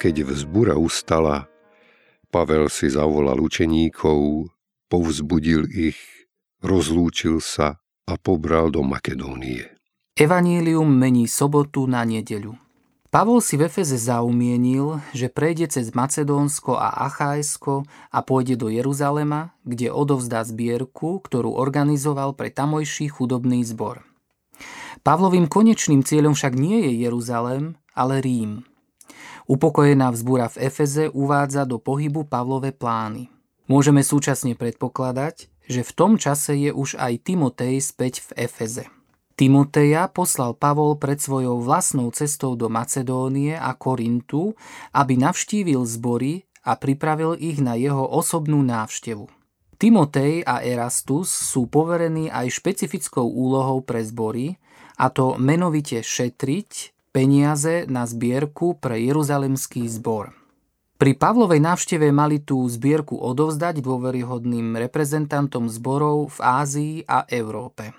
Keď vzbura ustala, Pavel si zavolal učeníkov, povzbudil ich, rozlúčil sa a pobral do Makedónie. Evanílium mení sobotu na nedeľu. Pavol si v Efeze zaumienil, že prejde cez Macedónsko a Achajsko a pôjde do Jeruzalema, kde odovzdá zbierku, ktorú organizoval pre tamojší chudobný zbor. Pavlovým konečným cieľom však nie je Jeruzalem, ale Rím. Upokojená vzbúra v Efeze uvádza do pohybu Pavlové plány. Môžeme súčasne predpokladať, že v tom čase je už aj Timotej späť v Efeze. Timoteja poslal Pavol pred svojou vlastnou cestou do Macedónie a Korintu, aby navštívil zbory a pripravil ich na jeho osobnú návštevu. Timotej a Erastus sú poverení aj špecifickou úlohou pre zbory, a to menovite šetriť, peniaze na zbierku pre Jeruzalemský zbor. Pri Pavlovej návšteve mali tú zbierku odovzdať dôveryhodným reprezentantom zborov v Ázii a Európe.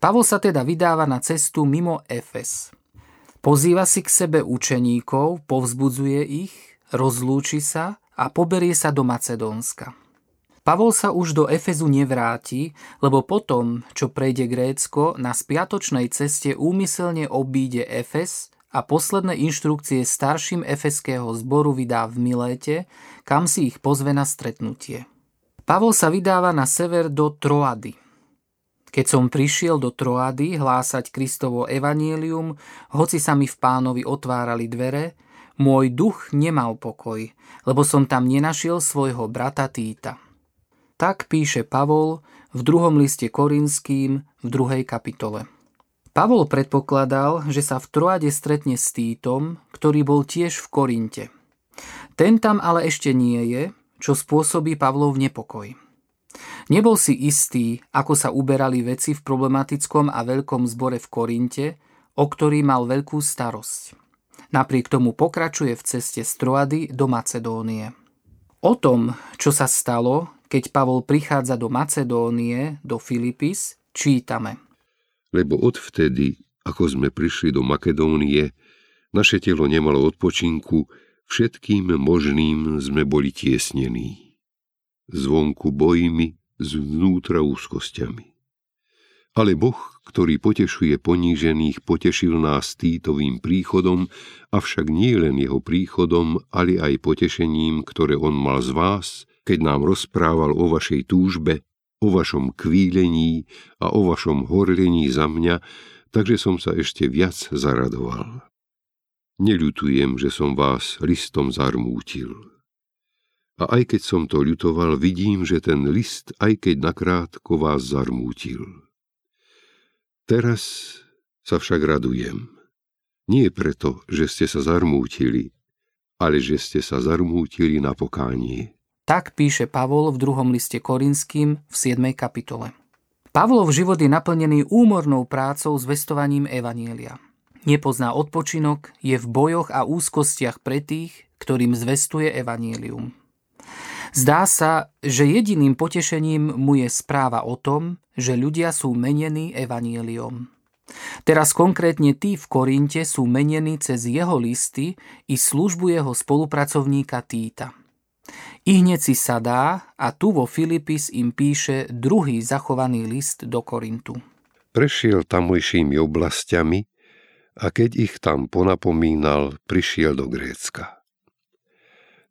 Pavol sa teda vydáva na cestu mimo Efes. Pozýva si k sebe učeníkov, povzbudzuje ich, rozlúči sa a poberie sa do Macedónska. Pavol sa už do Efezu nevráti, lebo potom, čo prejde Grécko, na spiatočnej ceste úmyselne obíde Efes a posledné inštrukcie starším efeského zboru vydá v Miléte, kam si ich pozve na stretnutie. Pavol sa vydáva na sever do Troady. Keď som prišiel do Troady hlásať Kristovo evanílium, hoci sa mi v pánovi otvárali dvere, môj duch nemal pokoj, lebo som tam nenašiel svojho brata Týta. Tak píše Pavol v druhom liste Korinským v druhej kapitole. Pavol predpokladal, že sa v Troade stretne s Týtom, ktorý bol tiež v Korinte. Ten tam ale ešte nie je, čo spôsobí Pavlov nepokoj. Nebol si istý, ako sa uberali veci v problematickom a veľkom zbore v Korinte, o ktorý mal veľkú starosť. Napriek tomu pokračuje v ceste z Troady do Macedónie. O tom, čo sa stalo, keď Pavol prichádza do Macedónie, do Filipis, čítame. Lebo odvtedy, ako sme prišli do Makedónie, naše telo nemalo odpočinku, všetkým možným sme boli tiesnení. Zvonku bojmi, zvnútra úzkosťami. Ale Boh, ktorý potešuje ponížených, potešil nás Týtovým príchodom, avšak nie len jeho príchodom, ale aj potešením, ktoré on mal z vás, keď nám rozprával o vašej túžbe, o vašom kvílení a o vašom horlení za mňa, takže som sa ešte viac zaradoval. Neľutujem, že som vás listom zarmútil. A aj keď som to ľutoval, vidím, že ten list, aj keď nakrátko vás zarmútil. Teraz sa však radujem. Nie preto, že ste sa zarmútili, ale že ste sa zarmútili na pokánie. Tak píše Pavol v druhom liste Korinským v 7. kapitole. Pavlov život je naplnený úmornou prácou s vestovaním Evanielia. Nepozná odpočinok, je v bojoch a úzkostiach pre tých, ktorým zvestuje Evanielium. Zdá sa, že jediným potešením mu je správa o tom, že ľudia sú menení Evanieliom. Teraz konkrétne tí v Korinte sú menení cez jeho listy i službu jeho spolupracovníka Týta. I hneď si sadá a tu vo Filipis im píše druhý zachovaný list do Korintu. Prešiel tamojšími oblastiami a keď ich tam ponapomínal, prišiel do Grécka.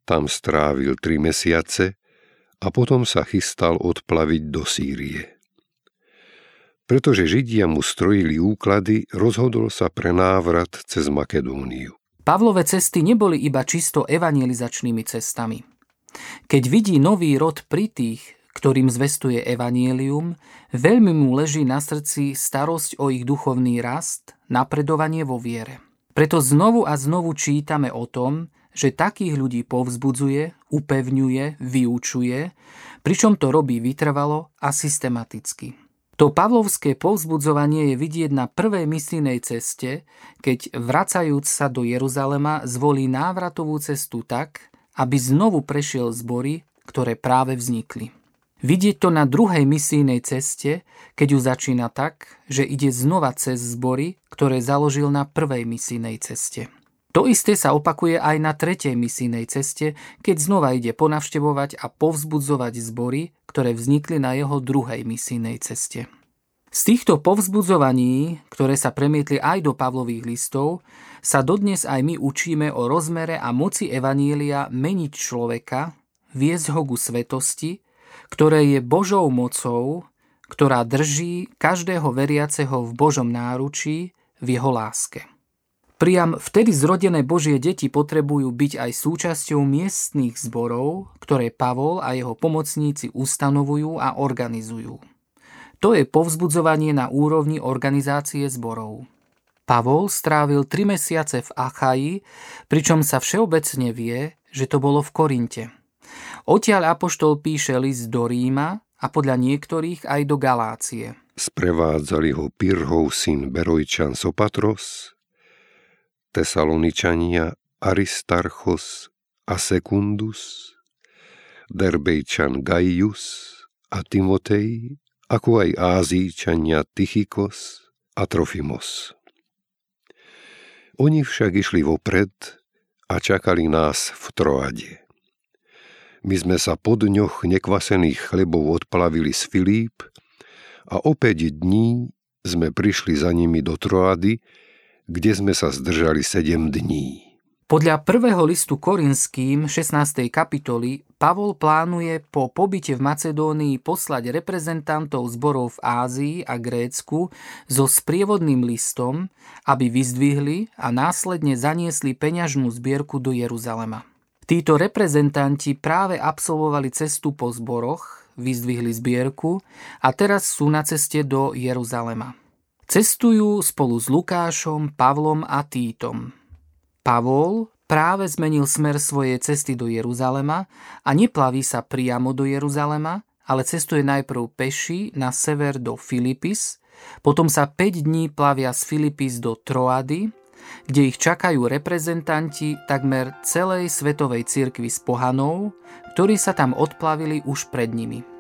Tam strávil tri mesiace a potom sa chystal odplaviť do Sýrie. Pretože Židia mu strojili úklady, rozhodol sa pre návrat cez Makedóniu. Pavlové cesty neboli iba čisto evangelizačnými cestami. Keď vidí nový rod pri tých, ktorým zvestuje evanielium, veľmi mu leží na srdci starosť o ich duchovný rast, napredovanie vo viere. Preto znovu a znovu čítame o tom, že takých ľudí povzbudzuje, upevňuje, vyučuje, pričom to robí vytrvalo a systematicky. To pavlovské povzbudzovanie je vidieť na prvej misijnej ceste, keď vracajúc sa do Jeruzalema zvolí návratovú cestu tak, aby znovu prešiel zbory, ktoré práve vznikli. Vidieť to na druhej misijnej ceste, keď ju začína tak, že ide znova cez zbory, ktoré založil na prvej misijnej ceste. To isté sa opakuje aj na tretej misijnej ceste, keď znova ide ponavštevovať a povzbudzovať zbory, ktoré vznikli na jeho druhej misijnej ceste. Z týchto povzbudzovaní, ktoré sa premietli aj do Pavlových listov, sa dodnes aj my učíme o rozmere a moci Evanília meniť človeka, viesť ho ku svetosti, ktoré je Božou mocou, ktorá drží každého veriaceho v Božom náručí v jeho láske. Priam vtedy zrodené Božie deti potrebujú byť aj súčasťou miestných zborov, ktoré Pavol a jeho pomocníci ustanovujú a organizujú. To je povzbudzovanie na úrovni organizácie zborov. Pavol strávil tri mesiace v Achaji, pričom sa všeobecne vie, že to bolo v Korinte. Odtiaľ Apoštol píše list do Ríma a podľa niektorých aj do Galácie. Sprevádzali ho Pirhov syn Berojčan Sopatros, Tesaloničania Aristarchos a Secundus, Derbejčan Gaius a Timotej ako aj Ázíčania Tychikos a Trofimos. Oni však išli vopred a čakali nás v Troade. My sme sa po dňoch nekvasených chlebov odplavili z Filíp a opäť dní sme prišli za nimi do Troady, kde sme sa zdržali sedem dní. Podľa prvého listu Korinským 16. kapitoly Pavol plánuje po pobyte v Macedónii poslať reprezentantov zborov v Ázii a Grécku so sprievodným listom, aby vyzdvihli a následne zaniesli peňažnú zbierku do Jeruzalema. Títo reprezentanti práve absolvovali cestu po zboroch, vyzdvihli zbierku a teraz sú na ceste do Jeruzalema. Cestujú spolu s Lukášom, Pavlom a Týtom. Pavol práve zmenil smer svojej cesty do Jeruzalema a neplaví sa priamo do Jeruzalema, ale cestuje najprv peši na sever do Filipis, potom sa 5 dní plavia z Filipis do Troady, kde ich čakajú reprezentanti takmer celej svetovej cirkvi z pohanov, ktorí sa tam odplavili už pred nimi.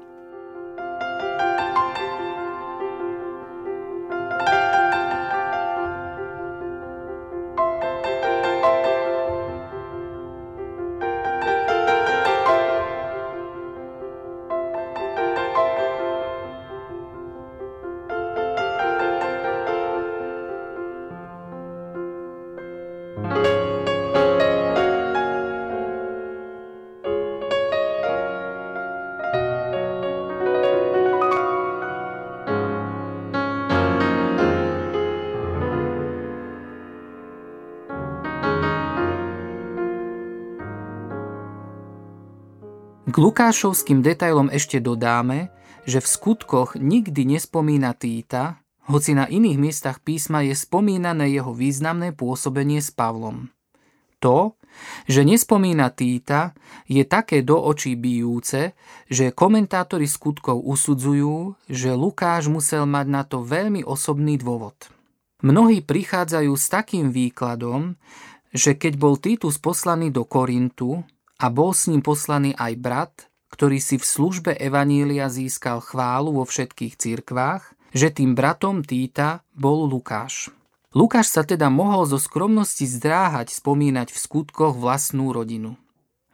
K Lukášovským detailom ešte dodáme, že v skutkoch nikdy nespomína Týta, hoci na iných miestach písma je spomínané jeho významné pôsobenie s Pavlom. To, že nespomína Týta, je také do očí bijúce, že komentátori skutkov usudzujú, že Lukáš musel mať na to veľmi osobný dôvod. Mnohí prichádzajú s takým výkladom, že keď bol Titus poslaný do Korintu a bol s ním poslaný aj brat, ktorý si v službe Evanília získal chválu vo všetkých cirkvách, že tým bratom Týta bol Lukáš. Lukáš sa teda mohol zo skromnosti zdráhať spomínať v skutkoch vlastnú rodinu.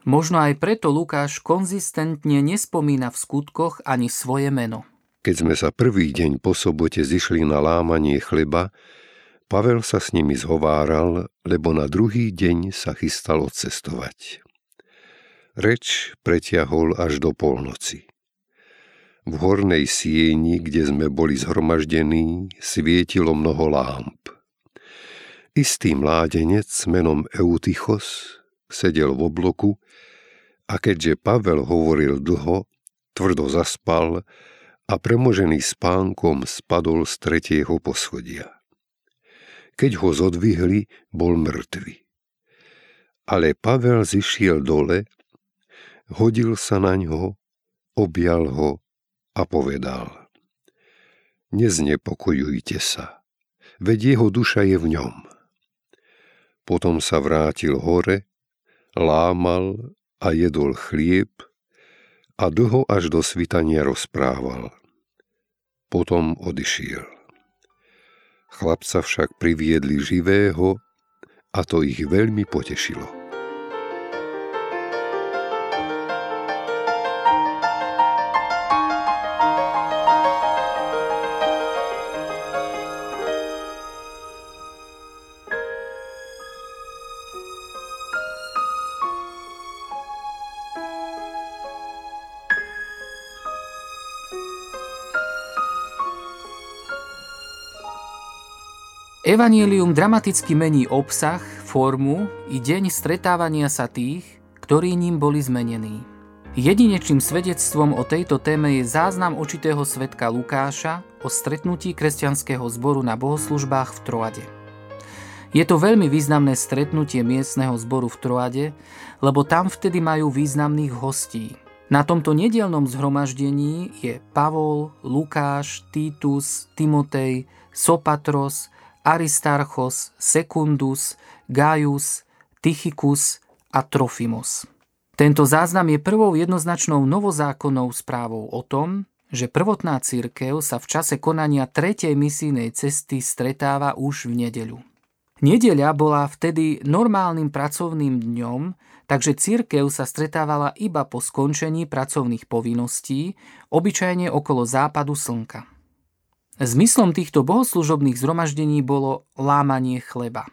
Možno aj preto Lukáš konzistentne nespomína v skutkoch ani svoje meno. Keď sme sa prvý deň po sobote zišli na lámanie chleba, Pavel sa s nimi zhováral, lebo na druhý deň sa chystal odcestovať. Reč pretiahol až do polnoci. V hornej sieni, kde sme boli zhromaždení, svietilo mnoho lámp. Istý mládenec menom Eutychos sedel v obloku a keďže Pavel hovoril dlho, tvrdo zaspal a premožený spánkom spadol z tretieho poschodia. Keď ho zodvihli, bol mŕtvy. Ale Pavel zišiel dole hodil sa na ňo, objal ho a povedal Neznepokojujte sa, veď jeho duša je v ňom. Potom sa vrátil hore, lámal a jedol chlieb a dlho až do svitania rozprával. Potom odišiel. Chlapca však priviedli živého a to ich veľmi potešilo. Evangelium dramaticky mení obsah, formu i deň stretávania sa tých, ktorí ním boli zmenení. Jedinečným svedectvom o tejto téme je záznam očitého svetka Lukáša o stretnutí kresťanského zboru na bohoslužbách v Troade. Je to veľmi významné stretnutie miestneho zboru v Troade, lebo tam vtedy majú významných hostí. Na tomto nedielnom zhromaždení je Pavol, Lukáš, Titus, Timotej, Sopatros, Aristarchos, Secundus, Gaius, Tychicus a Trofimos. Tento záznam je prvou jednoznačnou novozákonnou správou o tom, že prvotná církev sa v čase konania tretej misijnej cesty stretáva už v nedeľu. Nedeľa bola vtedy normálnym pracovným dňom, takže církev sa stretávala iba po skončení pracovných povinností, obyčajne okolo západu slnka. Zmyslom týchto bohoslužobných zhromaždení bolo lámanie chleba.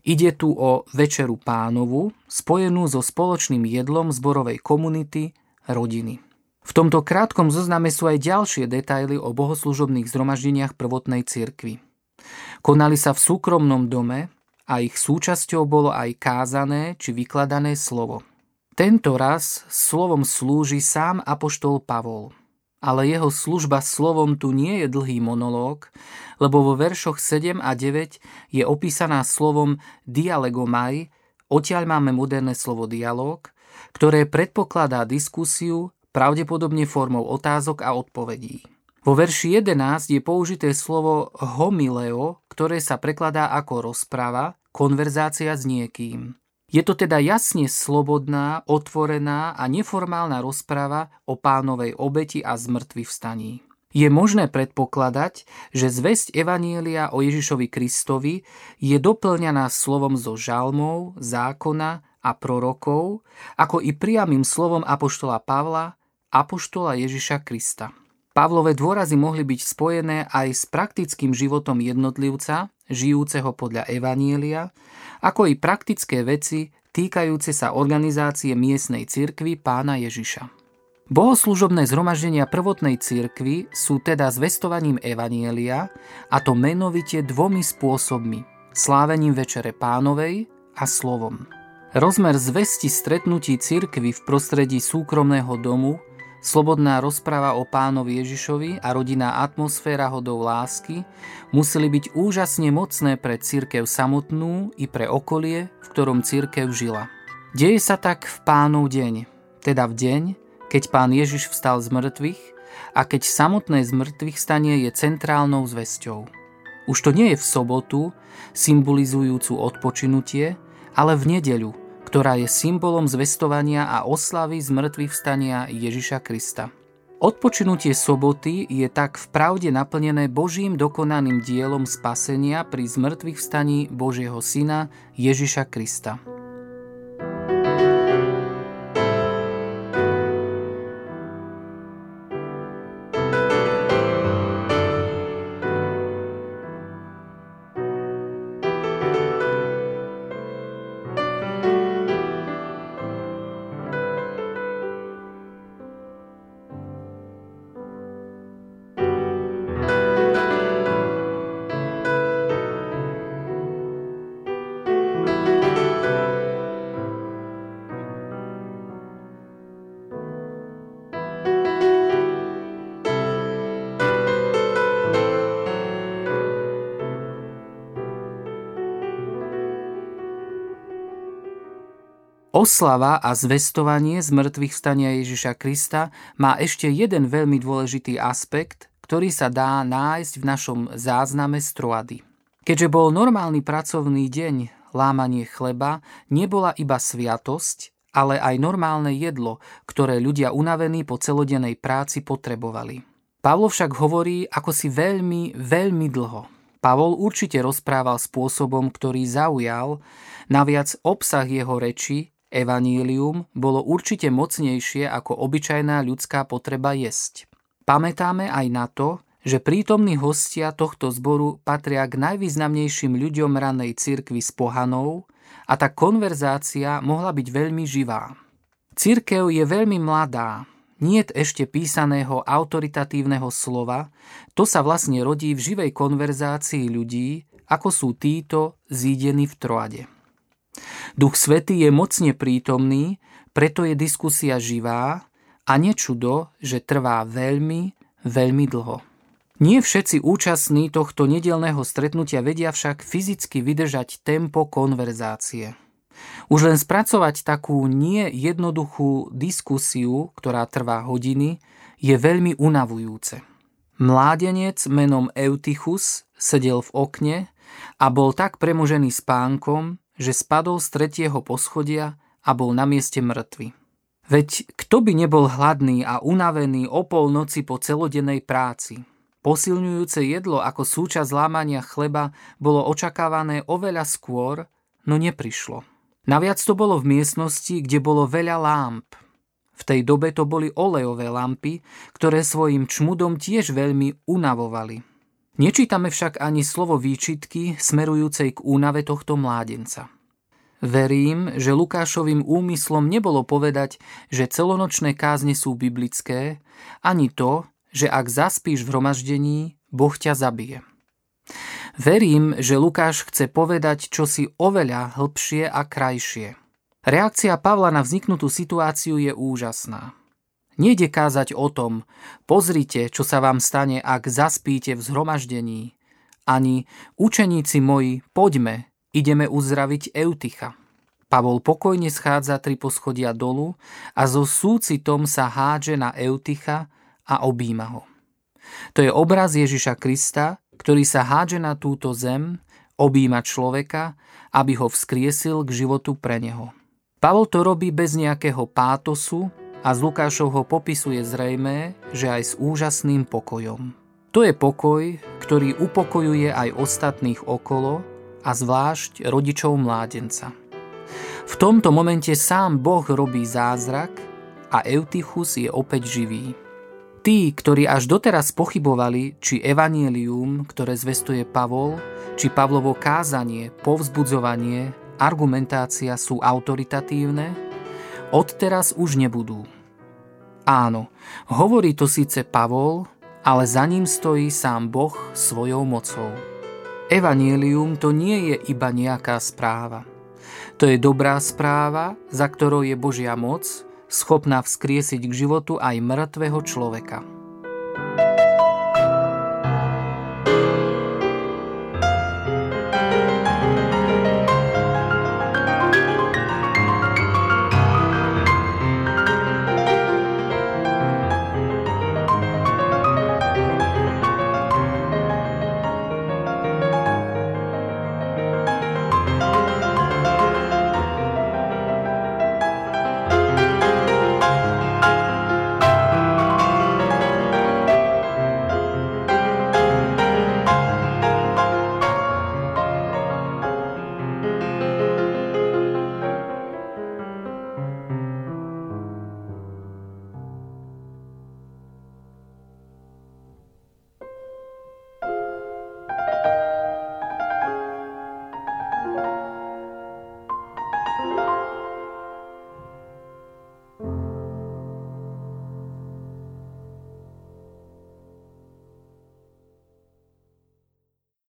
Ide tu o večeru pánovu, spojenú so spoločným jedlom zborovej komunity, rodiny. V tomto krátkom zozname sú aj ďalšie detaily o bohoslužobných zhromaždeniach prvotnej cirkvi. Konali sa v súkromnom dome a ich súčasťou bolo aj kázané či vykladané slovo. Tento raz slovom slúži sám apoštol Pavol – ale jeho služba slovom tu nie je dlhý monológ, lebo vo veršoch 7 a 9 je opísaná slovom dialegomai, odtiaľ máme moderné slovo dialog, ktoré predpokladá diskusiu, pravdepodobne formou otázok a odpovedí. Vo verši 11 je použité slovo homileo, ktoré sa prekladá ako rozprava, konverzácia s niekým. Je to teda jasne slobodná, otvorená a neformálna rozprava o pánovej obeti a zmrtvy vstaní. Je možné predpokladať, že zväzť Evanielia o Ježišovi Kristovi je doplňaná slovom zo žalmov, zákona a prorokov, ako i priamým slovom apoštola Pavla, apoštola Ježiša Krista. Pavlové dôrazy mohli byť spojené aj s praktickým životom jednotlivca, žijúceho podľa Evanielia, ako i praktické veci týkajúce sa organizácie miestnej cirkvy pána Ježiša. Bohoslužobné zhromaždenia prvotnej cirkvy sú teda zvestovaním Evanielia, a to menovite dvomi spôsobmi – slávením Večere pánovej a slovom. Rozmer zvesti stretnutí cirkvy v prostredí súkromného domu, slobodná rozpráva o pánovi Ježišovi a rodinná atmosféra hodov lásky museli byť úžasne mocné pre cirkev samotnú i pre okolie, v ktorom cirkev žila. Deje sa tak v pánov deň, teda v deň, keď pán Ježiš vstal z mŕtvych a keď samotné zmrtvých stanie je centrálnou zväzťou. Už to nie je v sobotu, symbolizujúcu odpočinutie, ale v nedeľu, ktorá je symbolom zvestovania a oslavy z mŕtvych vstania Ježiša Krista. Odpočinutie soboty je tak v pravde naplnené Božím dokonaným dielom spasenia pri zmrtvých vstaní Božieho Syna Ježiša Krista. Oslava a zvestovanie z mŕtvych stania Ježiša Krista má ešte jeden veľmi dôležitý aspekt, ktorý sa dá nájsť v našom zázname z Troady. Keďže bol normálny pracovný deň, lámanie chleba nebola iba sviatosť, ale aj normálne jedlo, ktoré ľudia unavení po celodennej práci potrebovali. Pavlo však hovorí ako si veľmi, veľmi dlho. Pavol určite rozprával spôsobom, ktorý zaujal, naviac obsah jeho reči Evanílium bolo určite mocnejšie ako obyčajná ľudská potreba jesť. Pamätáme aj na to, že prítomní hostia tohto zboru patria k najvýznamnejším ľuďom ranej cirkvy s pohanou a tá konverzácia mohla byť veľmi živá. Cirkev je veľmi mladá, niet ešte písaného autoritatívneho slova, to sa vlastne rodí v živej konverzácii ľudí, ako sú títo zídení v Troade. Duch Svetý je mocne prítomný, preto je diskusia živá a nečudo, že trvá veľmi, veľmi dlho. Nie všetci účastní tohto nedelného stretnutia vedia však fyzicky vydržať tempo konverzácie. Už len spracovať takú nie jednoduchú diskusiu, ktorá trvá hodiny, je veľmi unavujúce. Mládenec menom Eutychus sedel v okne a bol tak premožený spánkom, že spadol z tretieho poschodia a bol na mieste mŕtvy. Veď kto by nebol hladný a unavený o polnoci po celodennej práci? Posilňujúce jedlo ako súčasť lámania chleba bolo očakávané oveľa skôr, no neprišlo. Naviac to bolo v miestnosti, kde bolo veľa lámp. V tej dobe to boli olejové lampy, ktoré svojim čmudom tiež veľmi unavovali. Nečítame však ani slovo výčitky smerujúcej k únave tohto mládenca. Verím, že Lukášovým úmyslom nebolo povedať, že celonočné kázne sú biblické, ani to, že ak zaspíš v hromaždení, Boh ťa zabije. Verím, že Lukáš chce povedať čosi oveľa hĺbšie a krajšie. Reakcia Pavla na vzniknutú situáciu je úžasná. Nejde kázať o tom, pozrite, čo sa vám stane, ak zaspíte v zhromaždení. Ani učeníci moji, poďme, ideme uzdraviť Eutycha. Pavol pokojne schádza tri poschodia dolu a so súcitom sa hádže na Eutycha a obíma ho. To je obraz Ježiša Krista, ktorý sa hádže na túto zem, obíma človeka, aby ho vzkriesil k životu pre neho. Pavol to robí bez nejakého pátosu, a z Lukášovho popisu je zrejmé, že aj s úžasným pokojom. To je pokoj, ktorý upokojuje aj ostatných okolo a zvlášť rodičov mládenca. V tomto momente sám Boh robí zázrak a Eutychus je opäť živý. Tí, ktorí až doteraz pochybovali, či evanielium, ktoré zvestuje Pavol, či Pavlovo kázanie, povzbudzovanie, argumentácia sú autoritatívne, odteraz už nebudú. Áno, hovorí to síce Pavol, ale za ním stojí sám Boh svojou mocou. Evangelium to nie je iba nejaká správa. To je dobrá správa, za ktorou je Božia moc, schopná vzkriesiť k životu aj mŕtvého človeka.